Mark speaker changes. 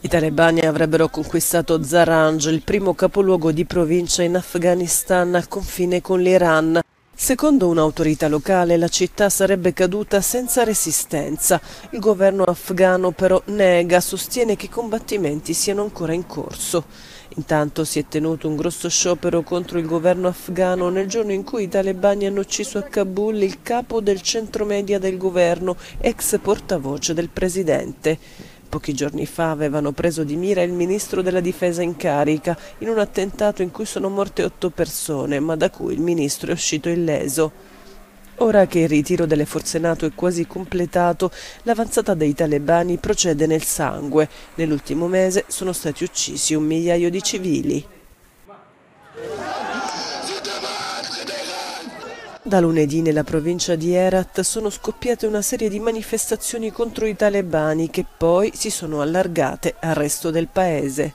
Speaker 1: I talebani avrebbero conquistato Zaranj, il primo capoluogo di provincia in Afghanistan al confine con l'Iran. Secondo un'autorità locale la città sarebbe caduta senza resistenza. Il governo afghano però nega, sostiene che i combattimenti siano ancora in corso. Intanto si è tenuto un grosso sciopero contro il governo afghano nel giorno in cui i talebani hanno ucciso a Kabul il capo del centro media del governo, ex portavoce del presidente. Pochi giorni fa avevano preso di mira il ministro della difesa in carica in un attentato in cui sono morte otto persone, ma da cui il ministro è uscito illeso. Ora che il ritiro delle forze NATO è quasi completato, l'avanzata dei talebani procede nel sangue. Nell'ultimo mese sono stati uccisi un migliaio di civili. Da lunedì nella provincia di Herat sono scoppiate una serie di manifestazioni contro i talebani che poi si sono allargate al resto del paese.